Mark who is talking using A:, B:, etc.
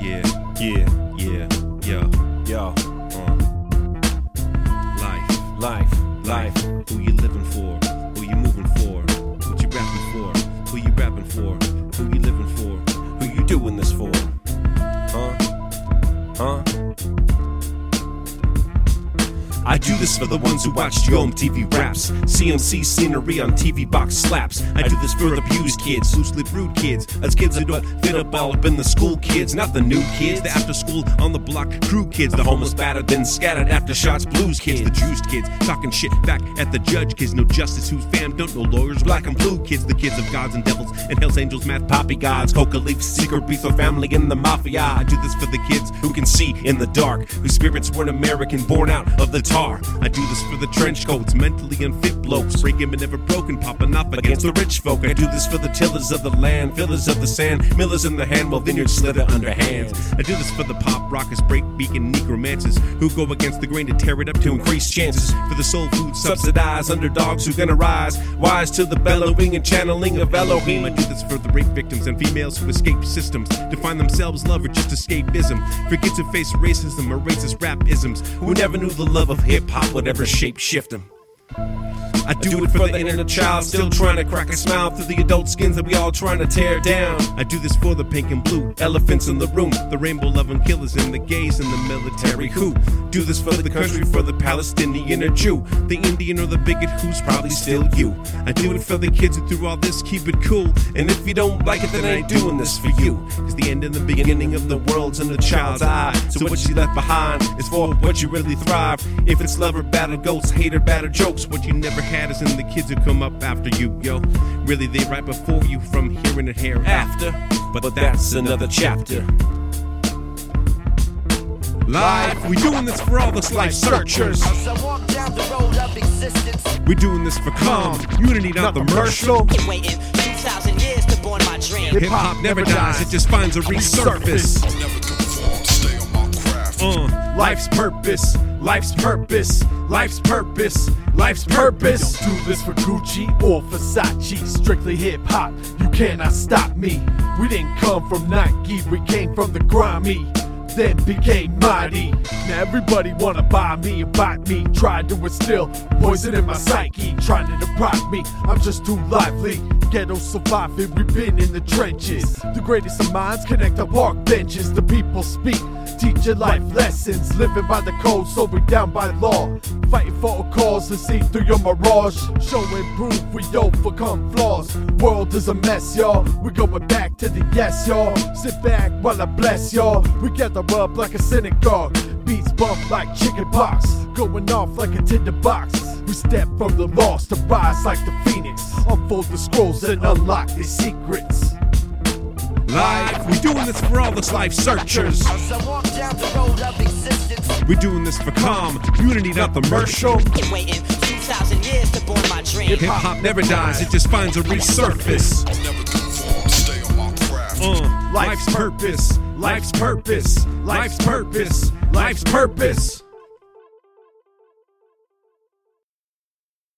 A: Yeah,
B: Yeah,
A: I do this for the ones who watch Yo MTV Raps, CMC scenery on TV box slaps. I do this for the abused kids, loosely rude kids, us kids who don't fit up all up in the school kids, not the new kids, the after school on the block crew kids, the homeless battered then scattered after shots. Blues kids, the juiced kids. Talking shit back at the judge kids, no justice whose fam don't know lawyers, black and blue kids, the kids of gods and devils and hell's angels, math poppy gods, coca leaf, secret beef of family in the mafia. I do this for the kids who can see in the dark, whose spirits weren't American, born out of the tar. I do this for the trench coats, mentally unfit blokes, breaking but never broken, popping up against the rich folk. I do this for the tillers of the land, fillers of the sand, millers in the hand while vineyards slither under hands. I do this for the pop rockers, break and necromancers who go against the grain to tear it up to increase chances. For the soul food subsidized underdogs who gonna rise, wise to the bellowing and channeling of Elohim. I do this for the rape victims and females who escape systems to find themselves love or just escapism. For kids who face racism or racist rap isms, who never knew the love of hip hop, whatever shape shift them. I do it for the inner child, still trying to crack a smile through the adult skins that we all trying to tear down. I do this for the pink and blue elephants in the room, the rainbow loving killers and the gays in the military who do this for the country, for the Palestinian or Jew, the Indian or the bigot who's probably still you. I do it for the kids who through all this keep it cool, and if you don't like it, then I ain't doing this for you. Cause the end and the beginning of the world's in the child's eye. So what you left behind is for what you really thrive. If it's love or battle ghosts, hate or battle jokes, what you never had in the kids who come up after you, yo. Really, they right before you from hearing it hereafter. But, but that's another chapter. Life, we doing this for all the life searchers.
C: As I walk down the road of existence,
A: We doing this for calm, unity, not the commercial.
C: been waiting 2,000 years to born my dream.
A: Hip hop never dies, it just finds a resurface. Uh, life's purpose, life's purpose, life's purpose, life's purpose.
D: Don't do this for Gucci or Versace, strictly hip hop. You cannot stop me. We didn't come from Nike, we came from the grimy. Then became mighty. Now everybody wanna buy me and bite me. Tried to instill poison in my psyche, trying to deprive me. I'm just too lively. Ghetto surviving, we've been in the trenches. The greatest of minds connect on park benches. The people speak, teach your life lessons. Living by the code, so we down by law. Fighting for a cause to see through your mirage. Show and prove we overcome flaws. World is a mess, y'all. We're going back to the yes, y'all. Sit back while I bless y'all. We gather up like a synagogue. Beats bump like chicken pox. Going off like a tinder box. We step from the lost to rise like the phoenix. Unfold the scrolls and unlock the secrets.
A: Life, we're doing this for all the life searchers.
C: As I walk down the road of existence,
A: We doing this for calm, unity, not the commercial.
C: been waiting 2,000 years to born my dream.
A: Hip hop never dies, it just finds a resurface.
E: Never conform, stay on my craft.
A: Uh, life's purpose, life's purpose, life's purpose, life's purpose.